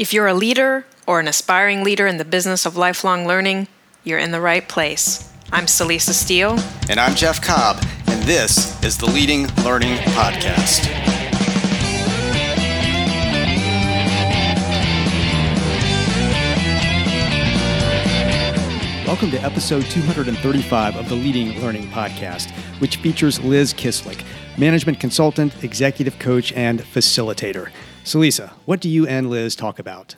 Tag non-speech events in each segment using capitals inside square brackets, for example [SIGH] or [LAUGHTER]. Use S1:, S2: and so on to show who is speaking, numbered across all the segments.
S1: If you're a leader or an aspiring leader in the business of lifelong learning, you're in the right place. I'm Celisa Steele.
S2: And I'm Jeff Cobb, and this is the Leading Learning Podcast.
S3: Welcome to episode 235 of the Leading Learning Podcast, which features Liz Kislik, management consultant, executive coach, and facilitator. Celisa, what do you and Liz talk about?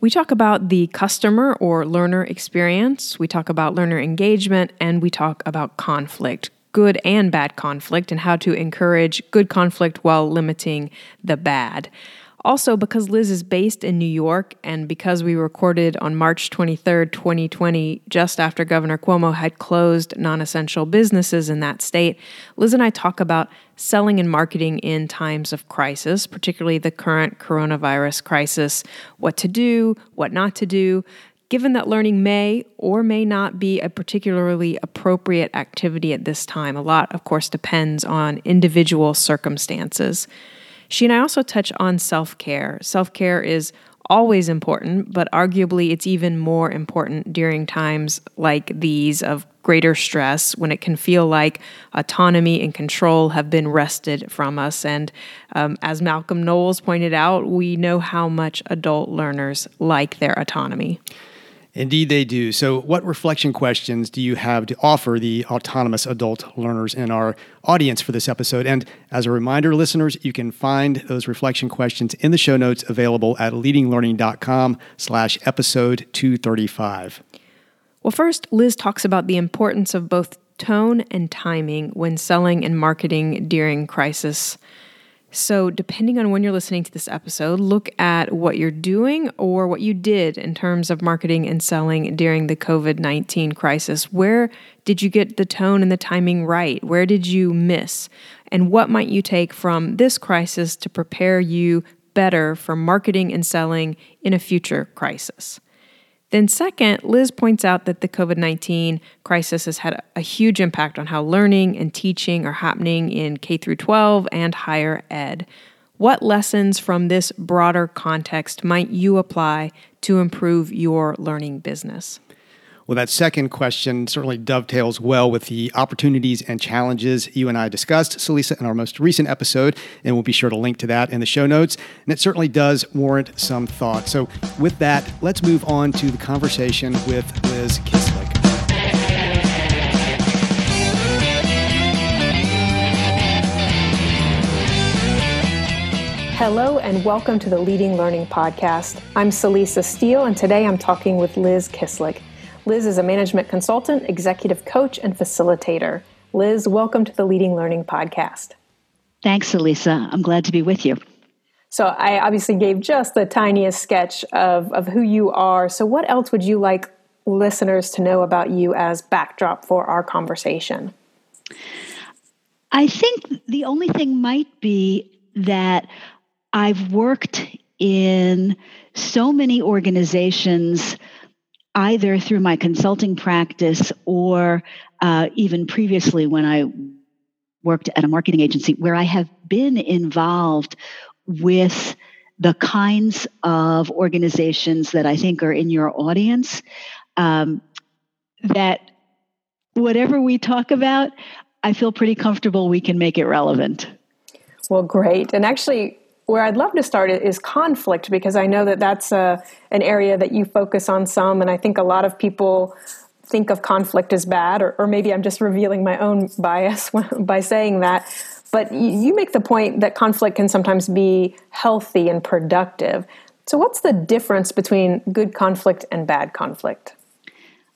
S1: We talk about the customer or learner experience, we talk about learner engagement, and we talk about conflict, good and bad conflict, and how to encourage good conflict while limiting the bad. Also, because Liz is based in New York and because we recorded on March 23rd, 2020, just after Governor Cuomo had closed non essential businesses in that state, Liz and I talk about selling and marketing in times of crisis, particularly the current coronavirus crisis, what to do, what not to do. Given that learning may or may not be a particularly appropriate activity at this time, a lot, of course, depends on individual circumstances. She and I also touch on self care. Self care is always important, but arguably it's even more important during times like these of greater stress when it can feel like autonomy and control have been wrested from us. And um, as Malcolm Knowles pointed out, we know how much adult learners like their autonomy.
S3: Indeed, they do. So, what reflection questions do you have to offer the autonomous adult learners in our audience for this episode? And as a reminder, listeners, you can find those reflection questions in the show notes available at leadinglearning.com slash episode 235.
S1: Well, first, Liz talks about the importance of both tone and timing when selling and marketing during crisis so, depending on when you're listening to this episode, look at what you're doing or what you did in terms of marketing and selling during the COVID 19 crisis. Where did you get the tone and the timing right? Where did you miss? And what might you take from this crisis to prepare you better for marketing and selling in a future crisis? Then, second, Liz points out that the COVID 19 crisis has had a huge impact on how learning and teaching are happening in K 12 and higher ed. What lessons from this broader context might you apply to improve your learning business?
S3: Well, that second question certainly dovetails well with the opportunities and challenges you and I discussed, Celisa, in our most recent episode, and we'll be sure to link to that in the show notes. And it certainly does warrant some thought. So, with that, let's move on to the conversation with Liz Kislik.
S1: Hello and welcome to the Leading Learning Podcast. I'm Celisa Steele, and today I'm talking with Liz Kislik. Liz is a management consultant, executive coach, and facilitator. Liz, welcome to the Leading Learning Podcast.
S4: Thanks, Elisa. I'm glad to be with you.
S1: So, I obviously gave just the tiniest sketch of, of who you are. So, what else would you like listeners to know about you as backdrop for our conversation?
S4: I think the only thing might be that I've worked in so many organizations either through my consulting practice or uh, even previously when I worked at a marketing agency, where I have been involved with the kinds of organizations that I think are in your audience. Um, that whatever we talk about, I feel pretty comfortable we can make it relevant.
S1: Well, great. And actually, where I'd love to start is conflict because I know that that's a, an area that you focus on some, and I think a lot of people think of conflict as bad, or, or maybe I'm just revealing my own bias [LAUGHS] by saying that. But you make the point that conflict can sometimes be healthy and productive. So, what's the difference between good conflict and bad conflict?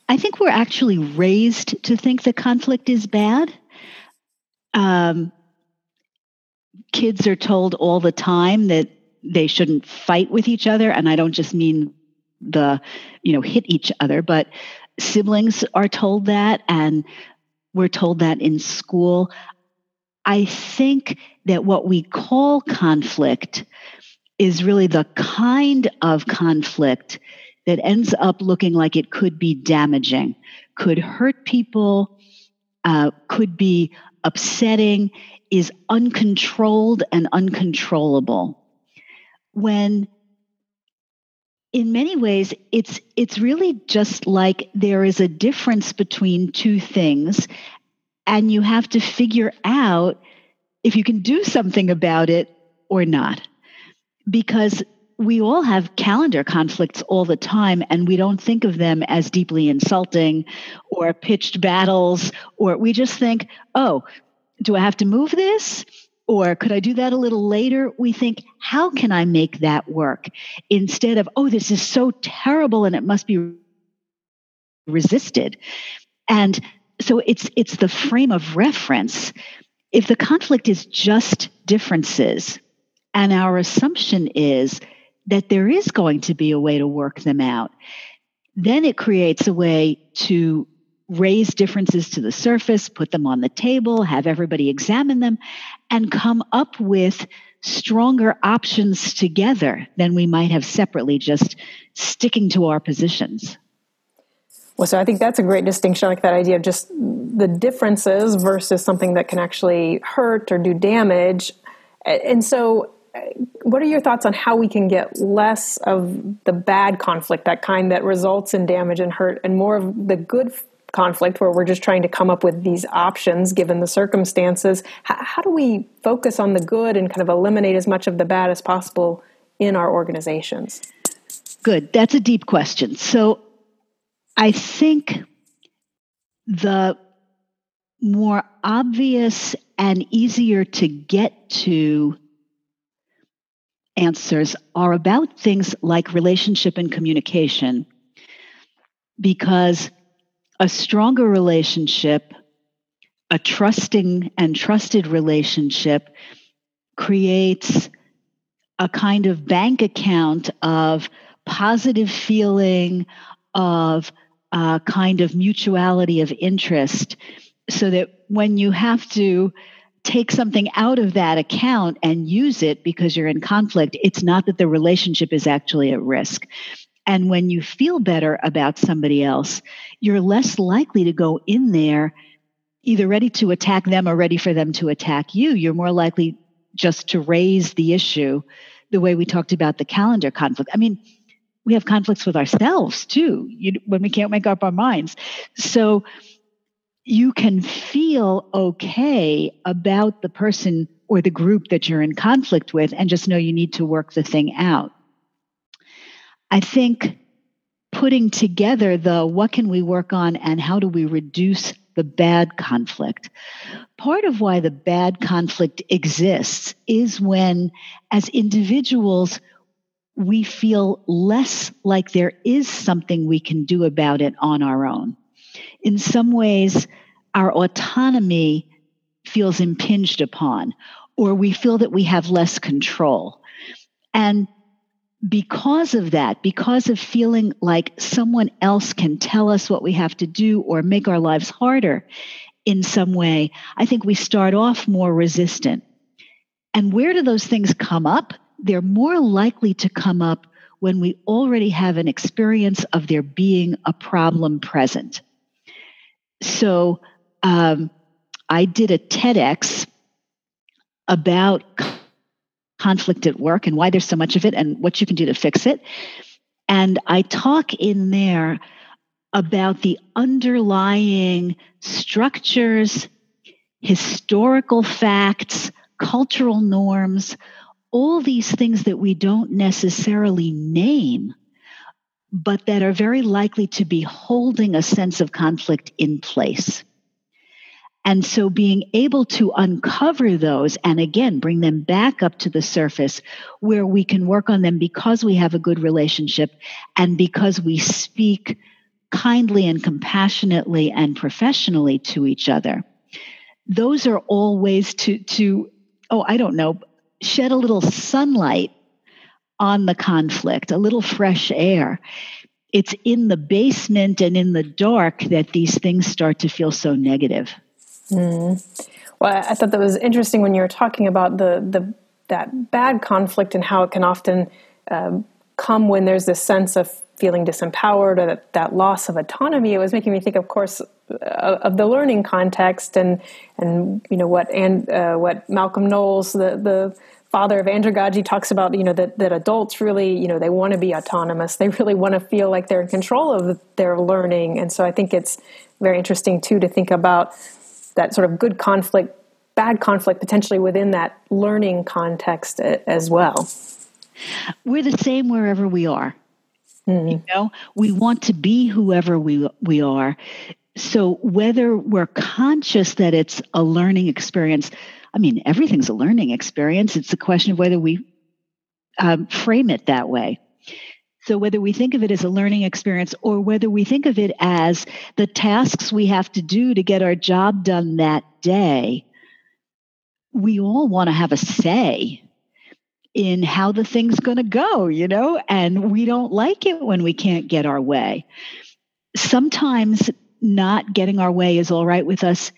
S4: I think we're actually raised to think that conflict is bad. Um, kids are told all the time that they shouldn't fight with each other and i don't just mean the you know hit each other but siblings are told that and we're told that in school. I think that what we call conflict is really the kind of conflict that ends up looking like it could be damaging could hurt people uh, could be upsetting is uncontrolled and uncontrollable. When in many ways it's it's really just like there is a difference between two things and you have to figure out if you can do something about it or not because we all have calendar conflicts all the time and we don't think of them as deeply insulting or pitched battles or we just think oh do i have to move this or could I do that a little later? We think, how can I make that work? Instead of, oh, this is so terrible and it must be resisted. And so it's it's the frame of reference. If the conflict is just differences, and our assumption is that there is going to be a way to work them out, then it creates a way to raise differences to the surface, put them on the table, have everybody examine them, and come up with stronger options together than we might have separately, just sticking to our positions.
S1: Well, so I think that's a great distinction, like that idea of just the differences versus something that can actually hurt or do damage. And so, what are your thoughts on how we can get less of the bad conflict, that kind that results in damage and hurt, and more of the good conflict where we're just trying to come up with these options given the circumstances. How, how do we focus on the good and kind of eliminate as much of the bad as possible in our organizations?
S4: Good. That's a deep question. So I think the more obvious and easier to get to answers are about things like relationship and communication because a stronger relationship, a trusting and trusted relationship creates a kind of bank account of positive feeling, of a kind of mutuality of interest, so that when you have to take something out of that account and use it because you're in conflict, it's not that the relationship is actually at risk. And when you feel better about somebody else, you're less likely to go in there either ready to attack them or ready for them to attack you. You're more likely just to raise the issue the way we talked about the calendar conflict. I mean, we have conflicts with ourselves too you, when we can't make up our minds. So you can feel okay about the person or the group that you're in conflict with and just know you need to work the thing out. I think putting together the what can we work on and how do we reduce the bad conflict. Part of why the bad conflict exists is when, as individuals, we feel less like there is something we can do about it on our own. In some ways, our autonomy feels impinged upon, or we feel that we have less control. And because of that, because of feeling like someone else can tell us what we have to do or make our lives harder in some way, I think we start off more resistant. And where do those things come up? They're more likely to come up when we already have an experience of there being a problem present. So um, I did a TEDx about conflict at work and why there's so much of it and what you can do to fix it. And I talk in there about the underlying structures, historical facts, cultural norms, all these things that we don't necessarily name, but that are very likely to be holding a sense of conflict in place. And so being able to uncover those and again bring them back up to the surface where we can work on them because we have a good relationship and because we speak kindly and compassionately and professionally to each other. Those are all ways to to oh I don't know shed a little sunlight on the conflict, a little fresh air. It's in the basement and in the dark that these things start to feel so negative.
S1: Mm. Well, I thought that was interesting when you were talking about the the that bad conflict and how it can often um, come when there's this sense of feeling disempowered or that, that loss of autonomy. It was making me think, of course, uh, of the learning context and and you know what and uh, what Malcolm Knowles, the the father of andragogy talks about you know that, that adults really you know they want to be autonomous they really want to feel like they're in control of their learning and so i think it's very interesting too to think about that sort of good conflict bad conflict potentially within that learning context as well
S4: we're the same wherever we are mm-hmm. you know we want to be whoever we we are so whether we're conscious that it's a learning experience I mean, everything's a learning experience. It's a question of whether we um, frame it that way. So, whether we think of it as a learning experience or whether we think of it as the tasks we have to do to get our job done that day, we all want to have a say in how the thing's going to go, you know, and we don't like it when we can't get our way. Sometimes not getting our way is all right with us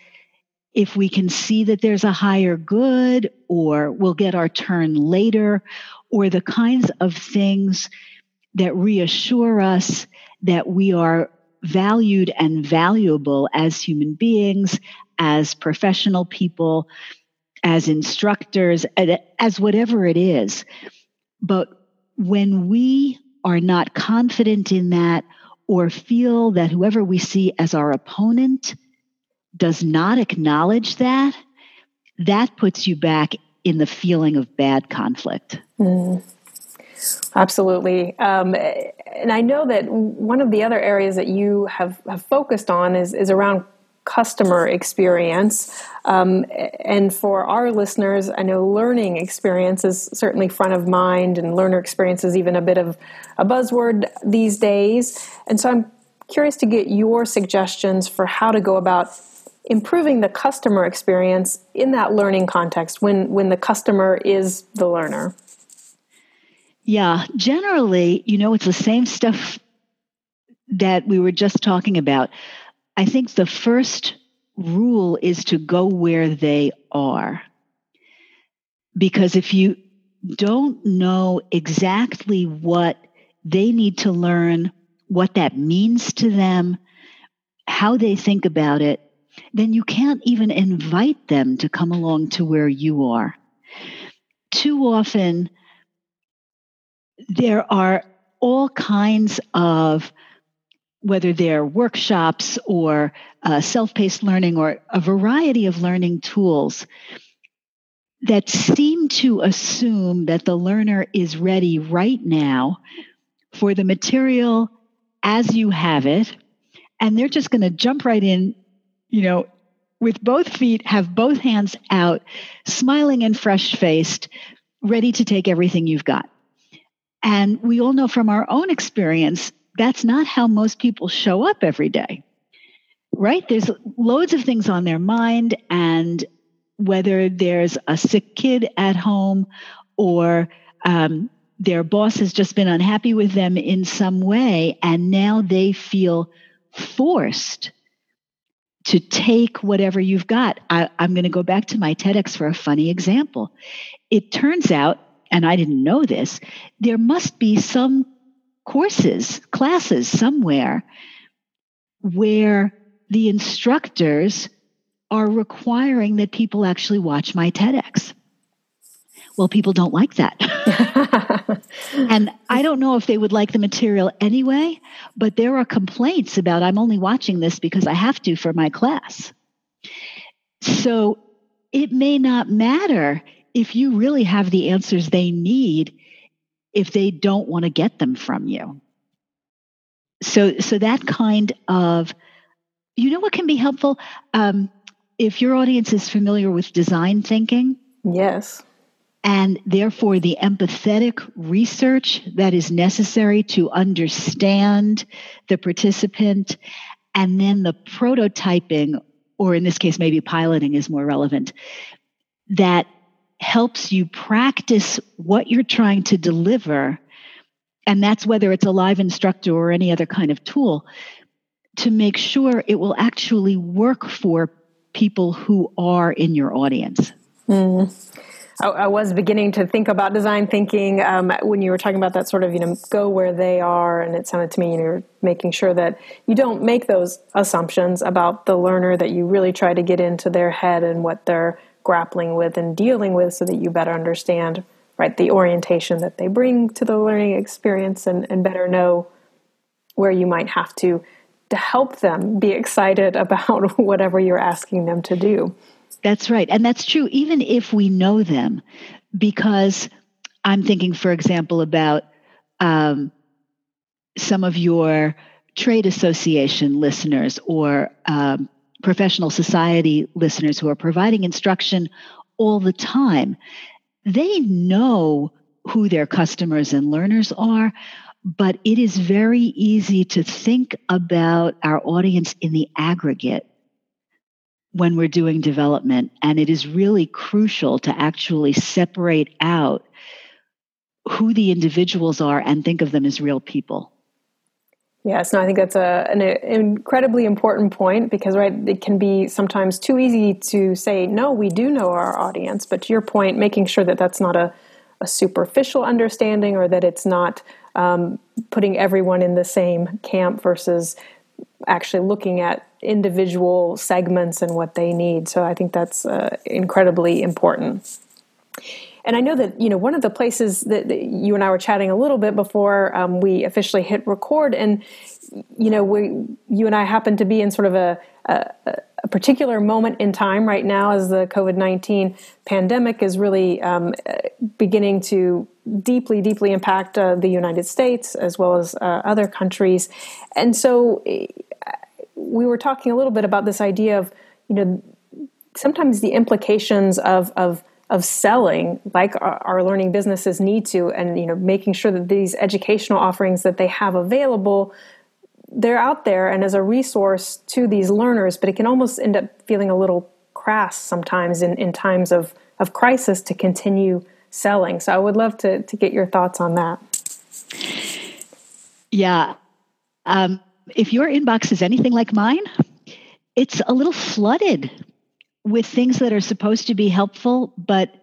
S4: if we can see that there's a higher good or we'll get our turn later or the kinds of things that reassure us that we are valued and valuable as human beings, as professional people, as instructors, as whatever it is. But when we are not confident in that or feel that whoever we see as our opponent does not acknowledge that, that puts you back in the feeling of bad conflict. Mm.
S1: Absolutely. Um, and I know that one of the other areas that you have, have focused on is, is around customer experience. Um, and for our listeners, I know learning experience is certainly front of mind, and learner experience is even a bit of a buzzword these days. And so I'm curious to get your suggestions for how to go about improving the customer experience in that learning context when when the customer is the learner
S4: yeah generally you know it's the same stuff that we were just talking about i think the first rule is to go where they are because if you don't know exactly what they need to learn what that means to them how they think about it then you can't even invite them to come along to where you are. Too often, there are all kinds of whether they're workshops or uh, self paced learning or a variety of learning tools that seem to assume that the learner is ready right now for the material as you have it. And they're just going to jump right in you know, with both feet, have both hands out, smiling and fresh faced, ready to take everything you've got. And we all know from our own experience, that's not how most people show up every day, right? There's loads of things on their mind, and whether there's a sick kid at home or um, their boss has just been unhappy with them in some way, and now they feel forced to take whatever you've got. I, am going to go back to my TEDx for a funny example. It turns out, and I didn't know this, there must be some courses, classes somewhere where the instructors are requiring that people actually watch my TEDx. Well, people don't like that. [LAUGHS] and I don't know if they would like the material anyway, but there are complaints about I'm only watching this because I have to for my class. So it may not matter if you really have the answers they need if they don't want to get them from you. So, so that kind of, you know, what can be helpful um, if your audience is familiar with design thinking.
S1: Yes
S4: and therefore the empathetic research that is necessary to understand the participant, and then the prototyping, or in this case, maybe piloting is more relevant, that helps you practice what you're trying to deliver. And that's whether it's a live instructor or any other kind of tool to make sure it will actually work for people who are in your audience. Mm.
S1: I, was beginning to think about design thinking um, when you were talking about that sort of, you know, go where they are. And it sounded to me, you know, making sure that you don't make those assumptions about the learner, that you really try to get into their head and what they're grappling with and dealing with so that you better understand right the orientation that they bring to the learning experience and, and better know where you might have to to help them be excited [LAUGHS] about whatever you're asking them to do.
S4: That's right. And that's true even if we know them, because I'm thinking, for example, about um, some of your trade association listeners or um, professional society listeners who are providing instruction all the time. They know who their customers and learners are, but it is very easy to think about our audience in the aggregate when we're doing development. And it is really crucial to actually separate out who the individuals are and think of them as real people.
S1: Yes, no, I think that's a, an incredibly important point because, right, it can be sometimes too easy to say, no, we do know our audience. But to your point, making sure that that's not a, a superficial understanding or that it's not um, putting everyone in the same camp versus actually looking at individual segments and what they need. So I think that's uh, incredibly important. And I know that you know one of the places that, that you and I were chatting a little bit before um, we officially hit record, and you know we you and I happen to be in sort of a, a, a particular moment in time right now as the COVID nineteen pandemic is really um, beginning to deeply deeply impact uh, the United States as well as uh, other countries, and so eh, we were talking a little bit about this idea of you know sometimes the implications of of of selling like our, our, learning businesses need to and you know making sure that these educational offerings that they have available they're out there and as a resource to these learners but it can almost end up feeling a little crass sometimes in, in times of, of crisis to continue selling. So i would love to, to get your thoughts on that.
S4: Yeah. Um, if your inbox is anything like mine it's a little flooded with things that are supposed to be helpful, but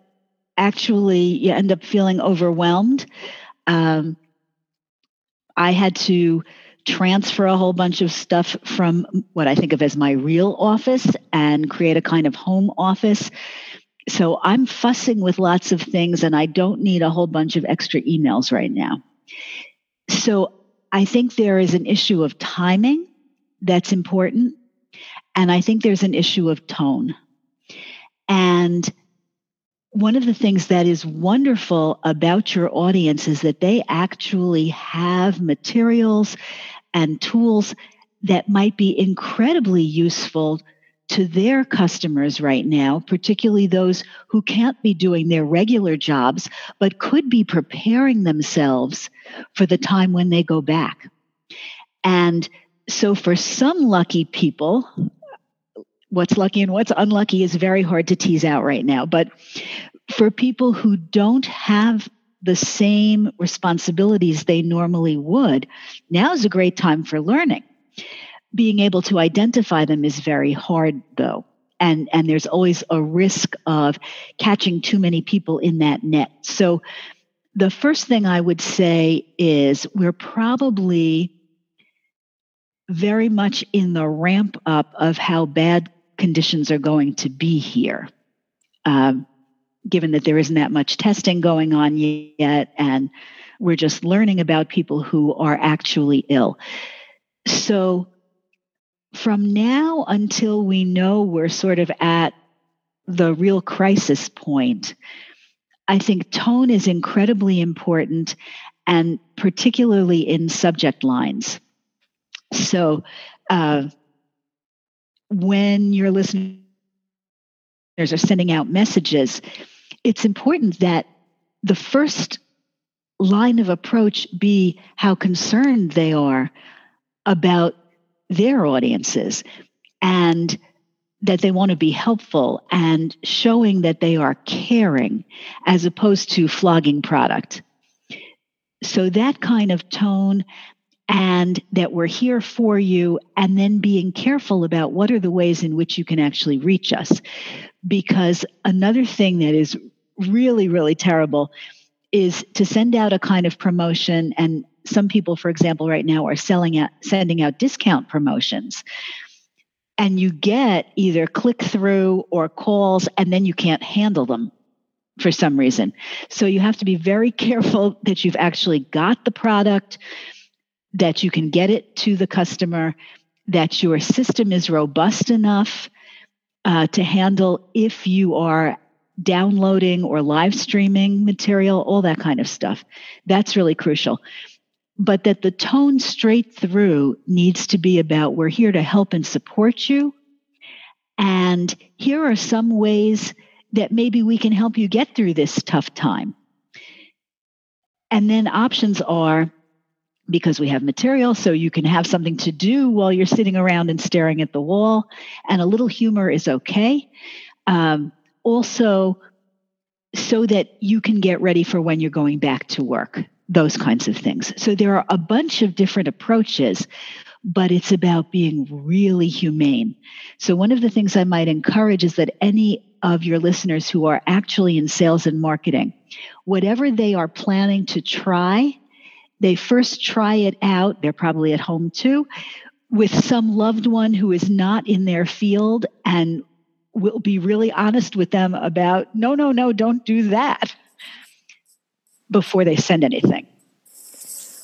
S4: actually you end up feeling overwhelmed. Um, I had to transfer a whole bunch of stuff from what I think of as my real office and create a kind of home office. So I'm fussing with lots of things and I don't need a whole bunch of extra emails right now. So I think there is an issue of timing that's important. And I think there's an issue of tone. And one of the things that is wonderful about your audience is that they actually have materials and tools that might be incredibly useful to their customers right now, particularly those who can't be doing their regular jobs, but could be preparing themselves for the time when they go back. And so, for some lucky people, what's lucky and what's unlucky is very hard to tease out right now. But for people who don't have the same responsibilities they normally would, now is a great time for learning. Being able to identify them is very hard, though. And, and there's always a risk of catching too many people in that net. So, the first thing I would say is we're probably very much in the ramp up of how bad conditions are going to be here, um, given that there isn't that much testing going on yet, and we're just learning about people who are actually ill. So, from now until we know we're sort of at the real crisis point, I think tone is incredibly important, and particularly in subject lines. So, uh, when your listeners are sending out messages, it's important that the first line of approach be how concerned they are about their audiences and that they want to be helpful and showing that they are caring as opposed to flogging product. So, that kind of tone and that we're here for you, and then being careful about what are the ways in which you can actually reach us. Because another thing that is really, really terrible is to send out a kind of promotion and some people for example right now are selling out sending out discount promotions and you get either click through or calls, and then you can't handle them for some reason. So you have to be very [LAUGHS] careful that you've actually got the product, that you can get it to the customer, that your system is robust enough uh, to handle if you are downloading or live streaming material, all that kind of stuff. That's really crucial. But that the tone straight through needs to be about we're here to help and support you. And here are some ways that maybe we can help you get through this tough time. And then options are because we have material, so you can have something to do while you're sitting around and staring at the wall, and a little humor is okay. Um, also, so that you can get ready for when you're going back to work, those kinds of things. So there are a bunch of different approaches, but it's about being really humane. So, one of the things I might encourage is that any of your listeners who are actually in sales and marketing, whatever they are planning to try, they first try it out. They're probably at home too with some loved one who is not in their field and will be really honest with them about no, no, no, don't do that before they send anything.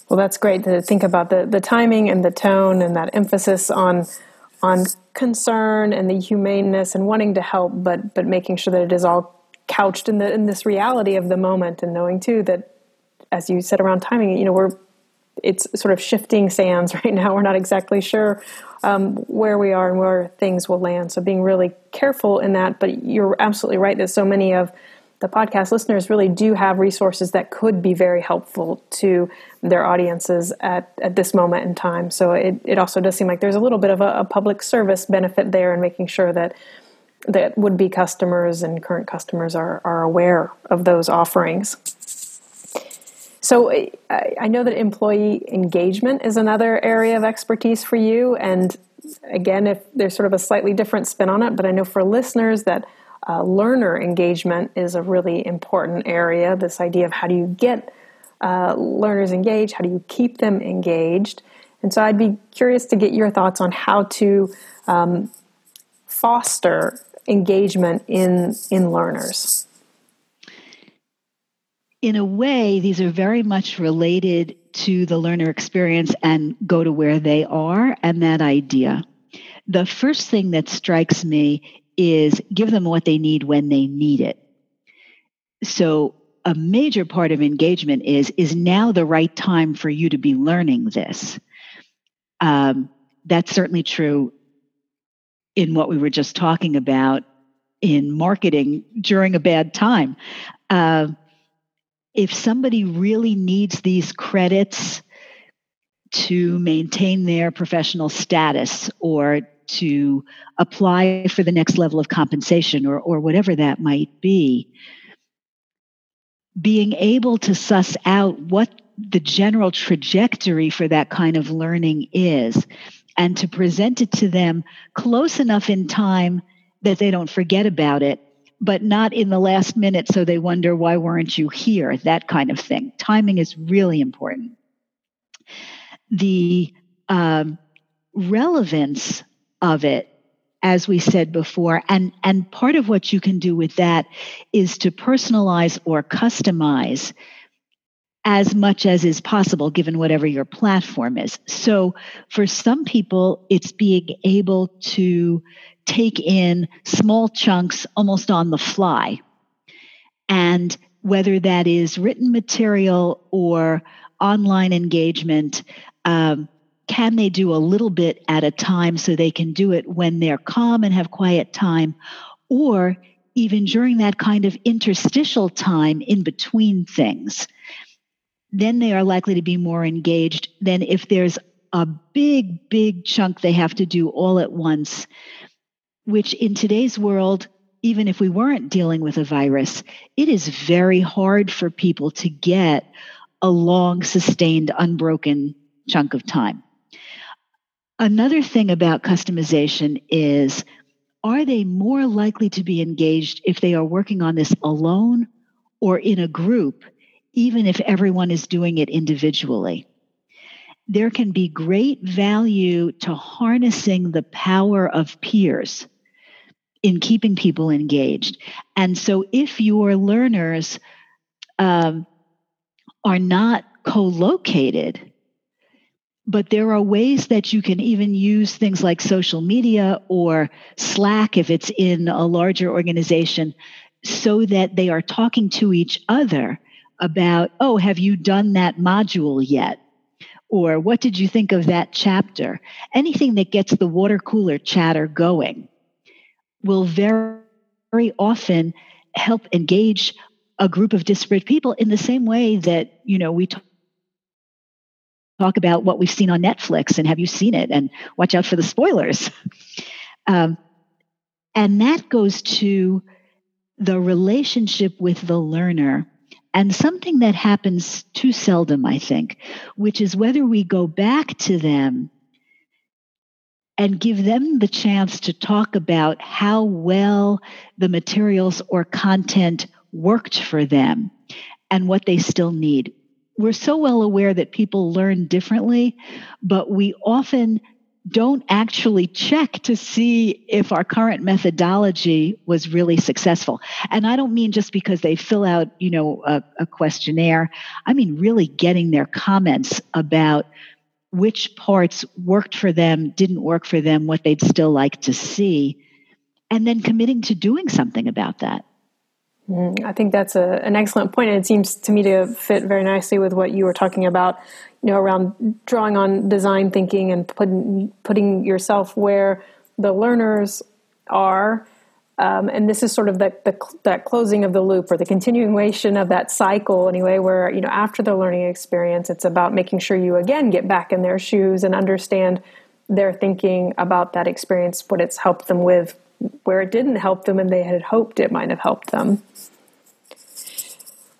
S1: Well, that's great to think about the, the timing and the tone and that emphasis on on concern and the humaneness and wanting to help, but but making sure that it is all couched in the in this reality of the moment and knowing too that as you said around timing, you know, we're it's sort of shifting sands [LAUGHS] right now. We're not exactly sure um, where we are and where things will land. So being really careful in that. But you're absolutely right that so many of the podcast listeners really do have resources that could be very helpful to their audiences at, at this moment in time. So it, it also does seem like there's a little bit of a, a public service benefit there in making sure that that would be customers and current customers are, are aware of those offerings. So I, know that employee engagement is another area of expertise for you. And again, if there's sort of a slightly different spin on it, but I know for listeners that uh, learner engagement is a really important area. This idea of how do you get uh, learners engaged, how do you keep them engaged, and so I'd be curious to get your thoughts on how to um, foster engagement in in learners.
S4: In a way, these are very much related to the learner experience and go to where they are and that idea. The first thing that strikes me is give them what they need when they need it. So a major part of engagement is is now the right time for you to be learning this. Um, that's certainly true in what we were just talking about in marketing during a bad time. Uh, if somebody really needs these credits to maintain their professional status or to apply for the next level of compensation or, or whatever that might be, being able to suss out what the general trajectory for that kind of learning is and to present it to them close enough in time that they don't forget about it but not in the last minute so they wonder why weren't you here? That kind of thing. Timing is really important. The um, relevance of it as we said before and and part of what you can do with that is to personalize or customize as much as is possible given whatever your platform is. So for some people it's being able to take in small chunks almost on the fly. And whether that is written material or online engagement um, can they do a little bit at a time so they can do it when they're calm and have quiet time? Or even during that kind of interstitial time in between things then they are likely to be more engaged than if there's a big big chunk they have to do all at once which in today's world even if we weren't dealing with a virus it is very hard for people to get a long sustained unbroken chunk of time Another thing about customization is are they more likely to be engaged if they are working on this alone or in a group, even if everyone is doing it individually? there can be great value to harnessing the power of peers in keeping people engaged. And so, if your learners um, are not co located, but there are ways that you can even use things like social media or Slack if it's in a larger organization so that they are talking to each other about, oh, have you done that module yet? Or what did you think of that chapter? Anything that gets the water cooler chatter going will very, very often help engage a group of disparate people in the same way that, you know, we talk talk about what we've seen on Netflix and have you seen it and watch out for the spoilers. [LAUGHS] Um, and that goes to the relationship with the learner and something that happens too seldom, I think, which is whether we go back to them and give them the chance to talk about how well the materials or content worked for them and what they still need we're so well aware that people learn differently, but we often don't actually check to see if our current methodology was really successful. And I don't mean just because they fill out, you know, a, a questionnaire. I mean really getting their comments about which parts worked for them, didn't work for them, what they'd still like to see, and then committing to doing something about that.
S1: Mm, I think that's a, an excellent point, and it seems to me to fit very nicely with what you were talking about. You know, around drawing on design thinking and putting putting yourself where the learners are, um, and this is sort of the, the, that closing of the loop or the continuation of that cycle anyway. Where you know, after the learning experience, it's about making sure you again get back in their shoes and understand their thinking about that experience, what it's helped them with where it didn't help them and they had hoped it might have helped them.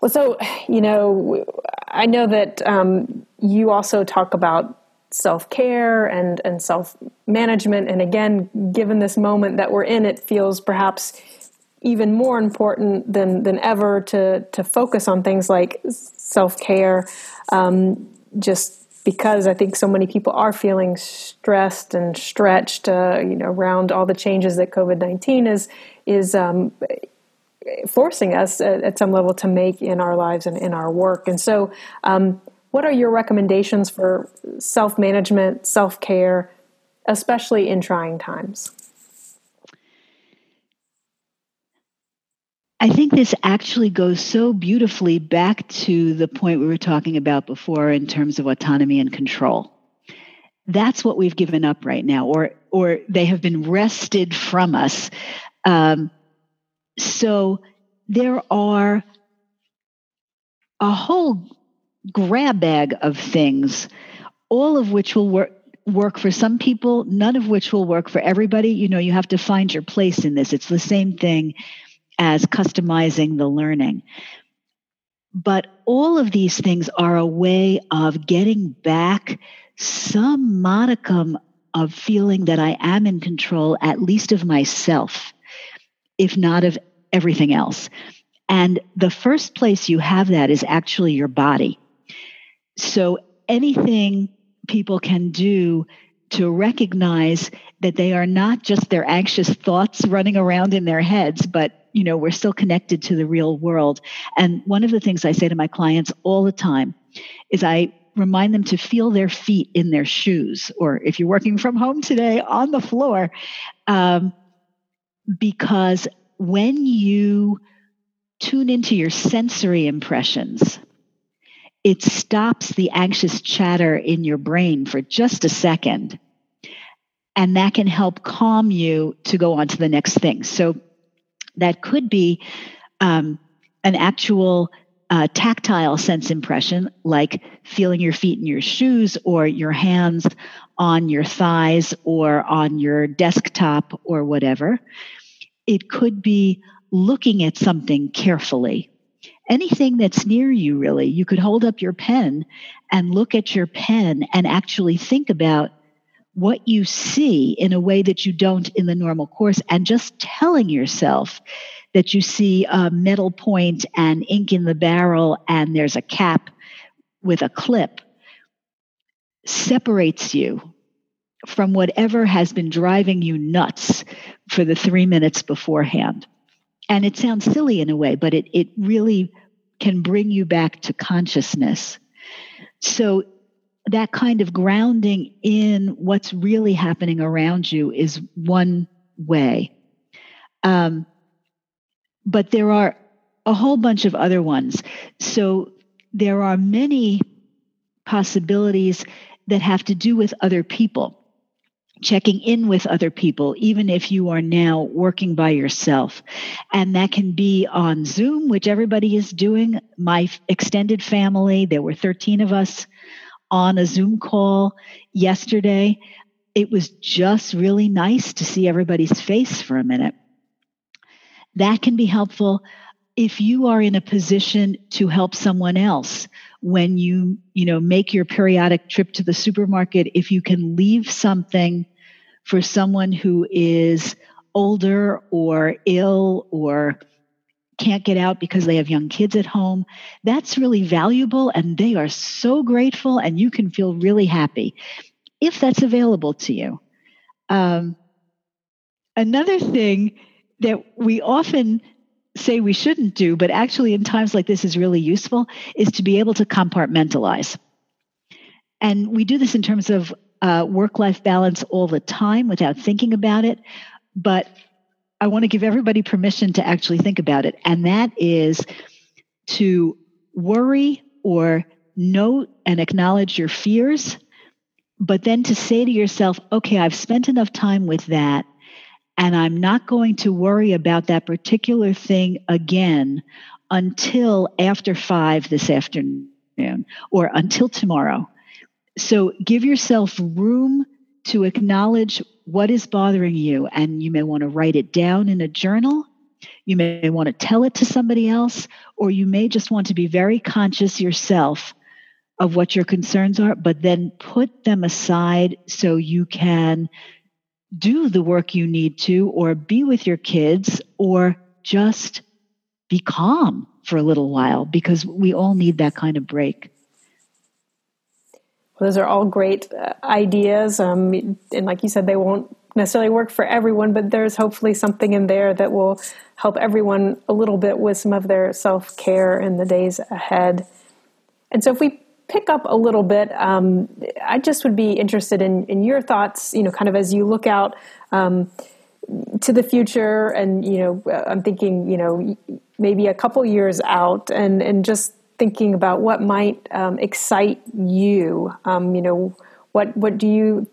S1: Well, so, you know, I know that um, you also talk about self care and, and self management. And again, given this moment that we're in, it feels perhaps even more important than, than ever to, to focus on things like self care. Um, just because I think so many people are feeling stressed and stretched, uh, you know, around all the changes that COVID nineteen is is um, forcing us at, at, some level to make in our lives and in our work. And so, um, what are your recommendations for self management, self care, especially in trying times?
S4: I think this actually goes so beautifully back to the point we were talking about before in terms of autonomy and control. That's what we've given up right now, or or they have been wrested from us. Um, so there are a whole grab bag of things, all of which will work work for some people, none of which will work for everybody. You know, you have to find your place in this. It's the same thing as customizing the learning. But all of these things are a way of getting back some modicum of feeling that I am in control, at least of myself, if not of everything else. And the first place you have that is actually your body. So anything people can do to recognize that they are not just their anxious thoughts running around in their heads, but you know, we're still connected to the real world. And one of the things I say to my clients all the time is I remind them to feel their feet in their shoes, or if you're working from home today, on the floor. Um, because when you tune into your sensory impressions, it stops the anxious chatter in your brain for just a second. And that can help calm you to go on to the next thing. So that could be um, an actual uh, tactile sense impression, like feeling your feet in your shoes or your hands on your thighs or on your desktop or whatever. It could be looking at something carefully. Anything that's near you, really. You could hold up your pen and look at your pen and actually think about what you see in a way that you don't in the normal course and just telling yourself that you see a metal point and ink in the barrel and there's a cap with a clip separates you from whatever has been driving you nuts for the three minutes beforehand. And it sounds silly in a way, but it, it really can bring you back to consciousness. So, that kind of grounding in what's really happening around you is one way. Um, but there are a whole bunch of other ones. So, there are many possibilities that have to do with other people checking in with other people, even if you are now working by yourself. And that can be on Zoom, which everybody is doing. My extended family, there were 13 of us on a Zoom call yesterday. It was just really nice to see everybody's face for a minute. That can be helpful if you are in a position to help someone else when you you know make your periodic trip to the supermarket if you can leave something for someone who is older or ill or can't get out because they have young kids at home that's really valuable and they are so grateful and you can feel really happy if that's available to you. Um, another thing that we often say we shouldn't do, but actually in times like this is really useful, is to be able to compartmentalize. And we do this in terms of uh, work life balance all the time without thinking about it. But I want to give everybody permission to actually think about it. And that is to worry or note and acknowledge your fears, but then to say to yourself, okay, I've spent enough time with that and I'm not going to worry about that particular thing again until after five this afternoon or until tomorrow. So give yourself room to acknowledge what is bothering you. And you may want to write it down in a journal. You may want to tell it to somebody else, or you may just want to be very conscious yourself of what your concerns are, but then put them aside so you can do the work you need to, or be with your kids, or just be calm for a little while because we all need that kind of break.
S1: Those are all great uh, ideas. Um, and like you said, they won't necessarily work for everyone, but there's hopefully something in there that will help everyone a little bit with some of their self care in the days ahead. And so if we pick up a little bit, um, I just would be interested in, in your thoughts, you know, kind of as you look out um, to the future. And, you know, I'm thinking, you know, maybe a couple years out and, and just thinking about what might um, excite you. Um, you know, what, what do you,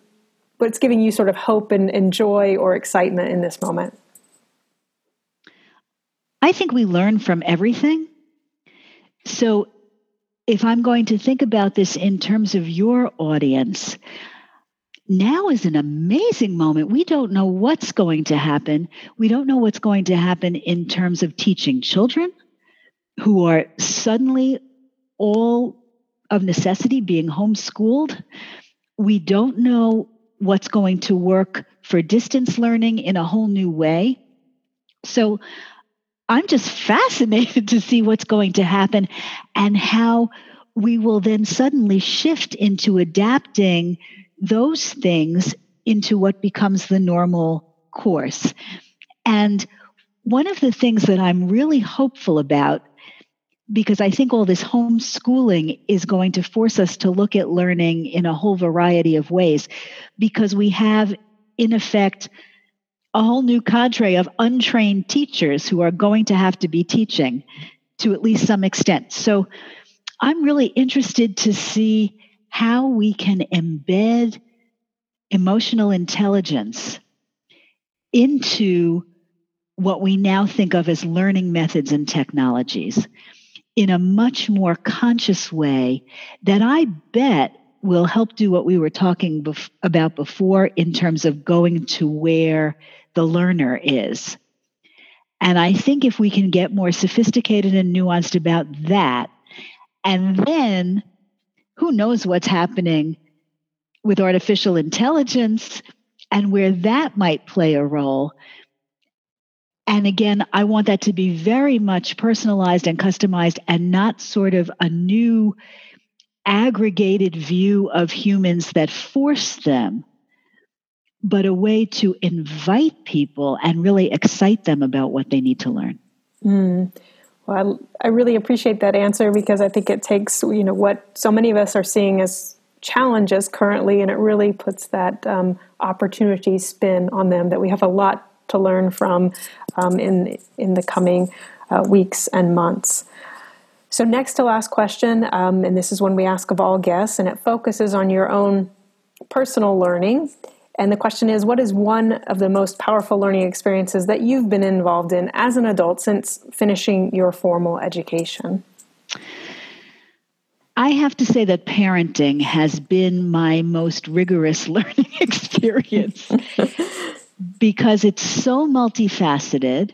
S1: what's giving you sort of hope and, and joy or excitement in this moment?
S4: I think we learn from everything. So if I'm going to think about this in terms of your audience, now is an amazing moment. We don't know what's going to happen. We don't know what's going to happen in terms of teaching children who are suddenly all of necessity being homeschooled. We don't know what's going to work for distance learning in a whole new way. So I'm just fascinated to see what's going to happen and how we will then suddenly shift into adapting those things into what becomes the normal course. And one of the things that I'm really hopeful about, because I think all this homeschooling is going to force us to look at learning in a whole variety of ways, because we have, in effect, a whole new cadre of untrained teachers who are going to have to be teaching to at least some extent. So I'm really interested to see how we can embed emotional intelligence into what we now think of as learning methods and technologies in a much more conscious way that I bet will help do what we were talking bef- about before in terms of going to where the learner is. And I think if we can get more sophisticated and nuanced about that, and then who knows what's happening with artificial intelligence and where that might play a role. And again, I want that to be very much personalized and customized and not sort of a new aggregated view of humans that force them, but a way to invite people and really excite them about what they need to learn.
S1: Mm. Well, I, I really appreciate that answer because I think it takes, you know, what so many of us are seeing as challenges currently, and it really puts that um, opportunity spin on them that we have a lot to learn from um, in in the coming uh, weeks and months. So, next to last question, um, and this is one we ask of all guests, and it focuses on your own personal learning. And the question is What is one of the most powerful learning experiences that you've been involved in as an adult since finishing your formal education?
S4: I have to say that parenting has been my most rigorous [LAUGHS] learning experience [LAUGHS] because it's so multifaceted.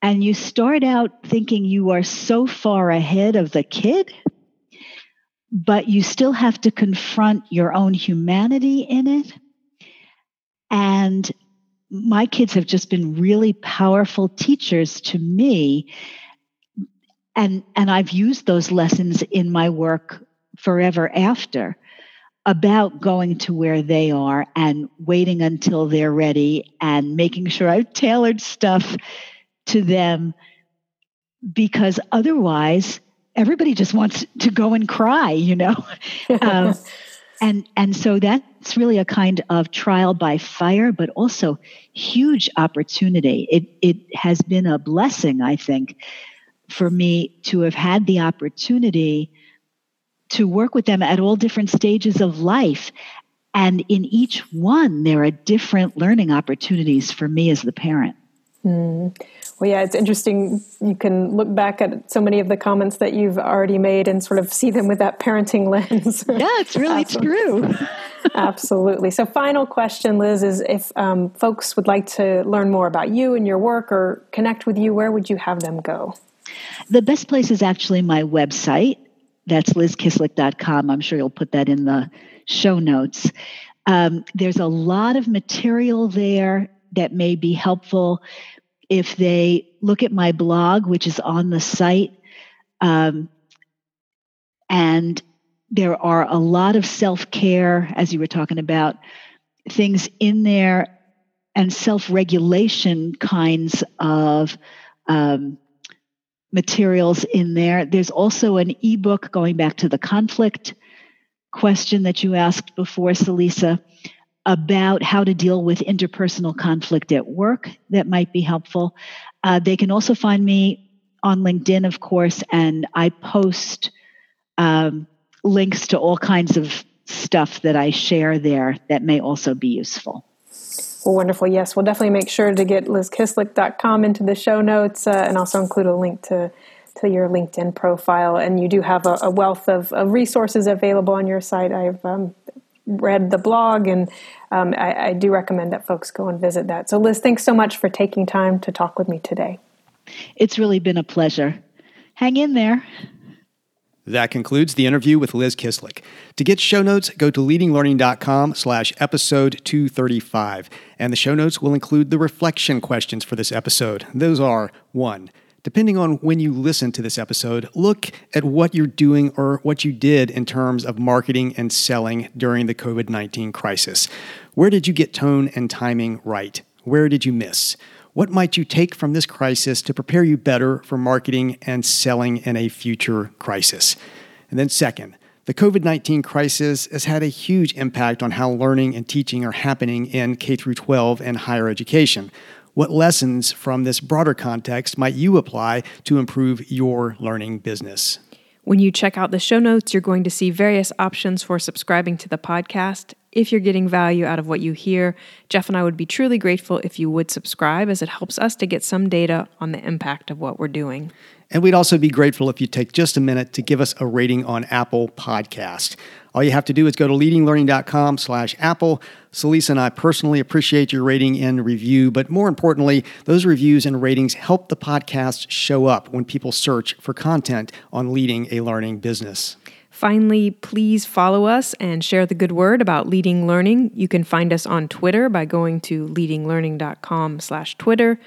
S4: And you start out thinking you are so far ahead of the kid, but you still have to confront your own humanity in it. And my kids have just been really powerful teachers to me. And, and I've used those lessons in my work forever after about going to where they are and waiting until they're ready and making sure I've tailored stuff to them because otherwise everybody just wants to go and cry, you know? [LAUGHS] um, and, and so that's really a kind of trial by fire, but also huge opportunity. It, it has been a blessing, I think, for me to have had the opportunity to work with them at all different stages of life. And in each one, there are different learning opportunities for me as the parent.
S1: Mm. Well, yeah, it's interesting. You can look back at so many of the comments that you've already made and sort of see them with that parenting [LAUGHS] lens.
S4: Yeah, it's really true.
S1: Absolutely. So, final question, Liz, is if um, folks would like to learn more about you and your work or connect with you, where would you have them go?
S4: The best place is actually my website, that's lizkislik.com. I'm sure you'll put that in the show notes. Um, there's a lot of material there that may be helpful if they look at my blog, which is on the site. Um, and there are a lot of self care, as you were talking about, things in there, and self regulation kinds of um, materials in there. There's also an ebook going back to the conflict question that you asked before, Celisa, about how to deal with interpersonal conflict at work that might be helpful. Uh, they can also find me on LinkedIn, of course, and I post um, links to all kinds of stuff that I share there that may also be useful.
S1: Well, wonderful. Yes, we'll definitely make sure to get lizkislik.com into the show notes uh, and also include a link to, to your LinkedIn profile. And you do have a, a wealth of, of, resources available on your site. I've um, read the blog and um, I, I do recommend that folks go and visit that. So, Liz, thanks so much for taking time to talk with me today.
S4: It's really been a pleasure. Hang in there.
S3: That concludes the interview with Liz Kislik. To get show notes, go to leadinglearning.com slash episode 235. And the show notes will include the reflection questions for this episode. Those are one, depending on when you listen to this episode, look at what you're doing or what you did in terms of marketing and selling during the COVID 19 crisis. Where did you get tone and timing right? Where did you miss? What might you take from this crisis to prepare you better for marketing and selling in a future crisis? And then, second, the COVID 19 crisis has had a huge impact on how learning and teaching are happening in K 12 and higher education. What lessons from this broader context might you apply to improve your learning business?
S5: When you check out the show notes, you're going to see various options for subscribing to the podcast. If you're getting value out of what you hear, Jeff and I would be truly grateful if you would subscribe as it helps us to get some data on the impact of what we're doing.
S3: And we'd also be grateful if you take just a minute to give us a rating on Apple Podcast. All you have to do is go to leadinglearning.com slash Apple. Celisa and I personally appreciate your rating and review, but more importantly, those reviews and ratings help the podcast show up when people search for content on leading a learning business.
S5: Finally, please follow us and share the good word about Leading Learning. You can find us on Twitter by going to leadinglearning.com slash Twitter,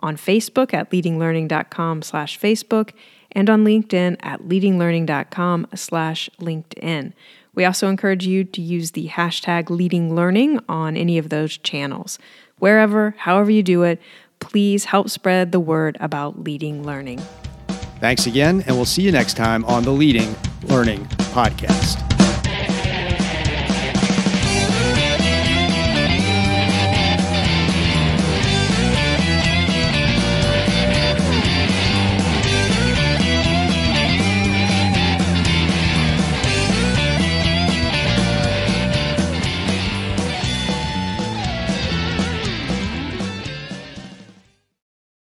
S5: on Facebook at leadinglearning.com slash Facebook,
S1: and on LinkedIn at leadinglearning.com slash LinkedIn. We also encourage you to use the hashtag leadinglearning on any of those channels. Wherever, however you do it, please help spread the word about leading learning.
S3: Thanks again, and we'll see you next time on the Leading Learning Podcast.